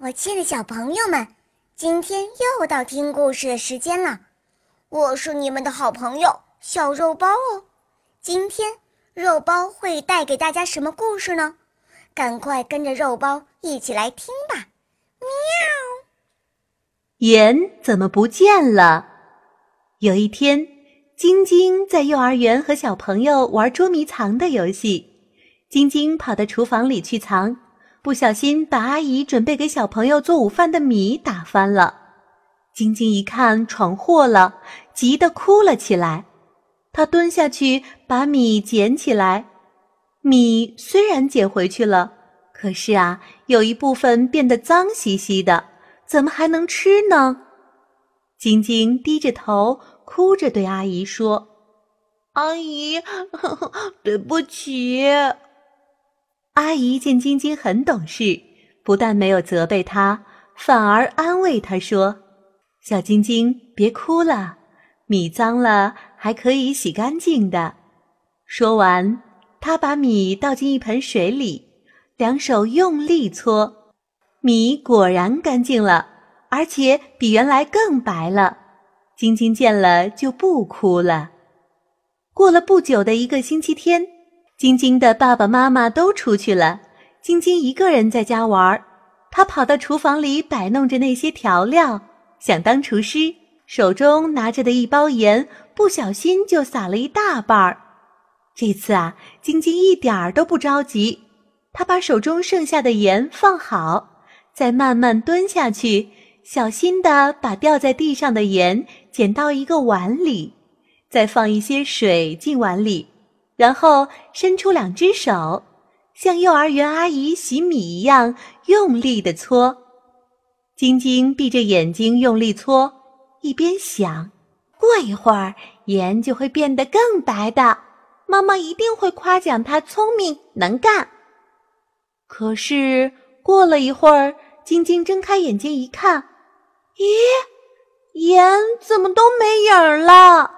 我亲爱的小朋友们，今天又到听故事的时间了。我是你们的好朋友小肉包哦。今天肉包会带给大家什么故事呢？赶快跟着肉包一起来听吧！喵。盐怎么不见了？有一天，晶晶在幼儿园和小朋友玩捉迷藏的游戏，晶晶跑到厨房里去藏。不小心把阿姨准备给小朋友做午饭的米打翻了，晶晶一看闯祸了，急得哭了起来。她蹲下去把米捡起来，米虽然捡回去了，可是啊，有一部分变得脏兮兮的，怎么还能吃呢？晶晶低着头，哭着对阿姨说：“阿姨，对不起。”阿姨见晶晶很懂事，不但没有责备她，反而安慰她说：“小晶晶，别哭了，米脏了还可以洗干净的。”说完，她把米倒进一盆水里，两手用力搓，米果然干净了，而且比原来更白了。晶晶见了就不哭了。过了不久的一个星期天。晶晶的爸爸妈妈都出去了，晶晶一个人在家玩儿。她跑到厨房里摆弄着那些调料，想当厨师。手中拿着的一包盐，不小心就撒了一大半儿。这次啊，晶晶一点儿都不着急，她把手中剩下的盐放好，再慢慢蹲下去，小心地把掉在地上的盐捡到一个碗里，再放一些水进碗里。然后伸出两只手，像幼儿园阿姨洗米一样用力地搓。晶晶闭着眼睛用力搓，一边想：过一会儿盐就会变得更白的，妈妈一定会夸奖她聪明能干。可是过了一会儿，晶晶睁开眼睛一看，咦，盐怎么都没影儿了？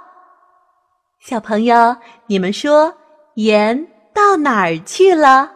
小朋友，你们说盐到哪儿去了？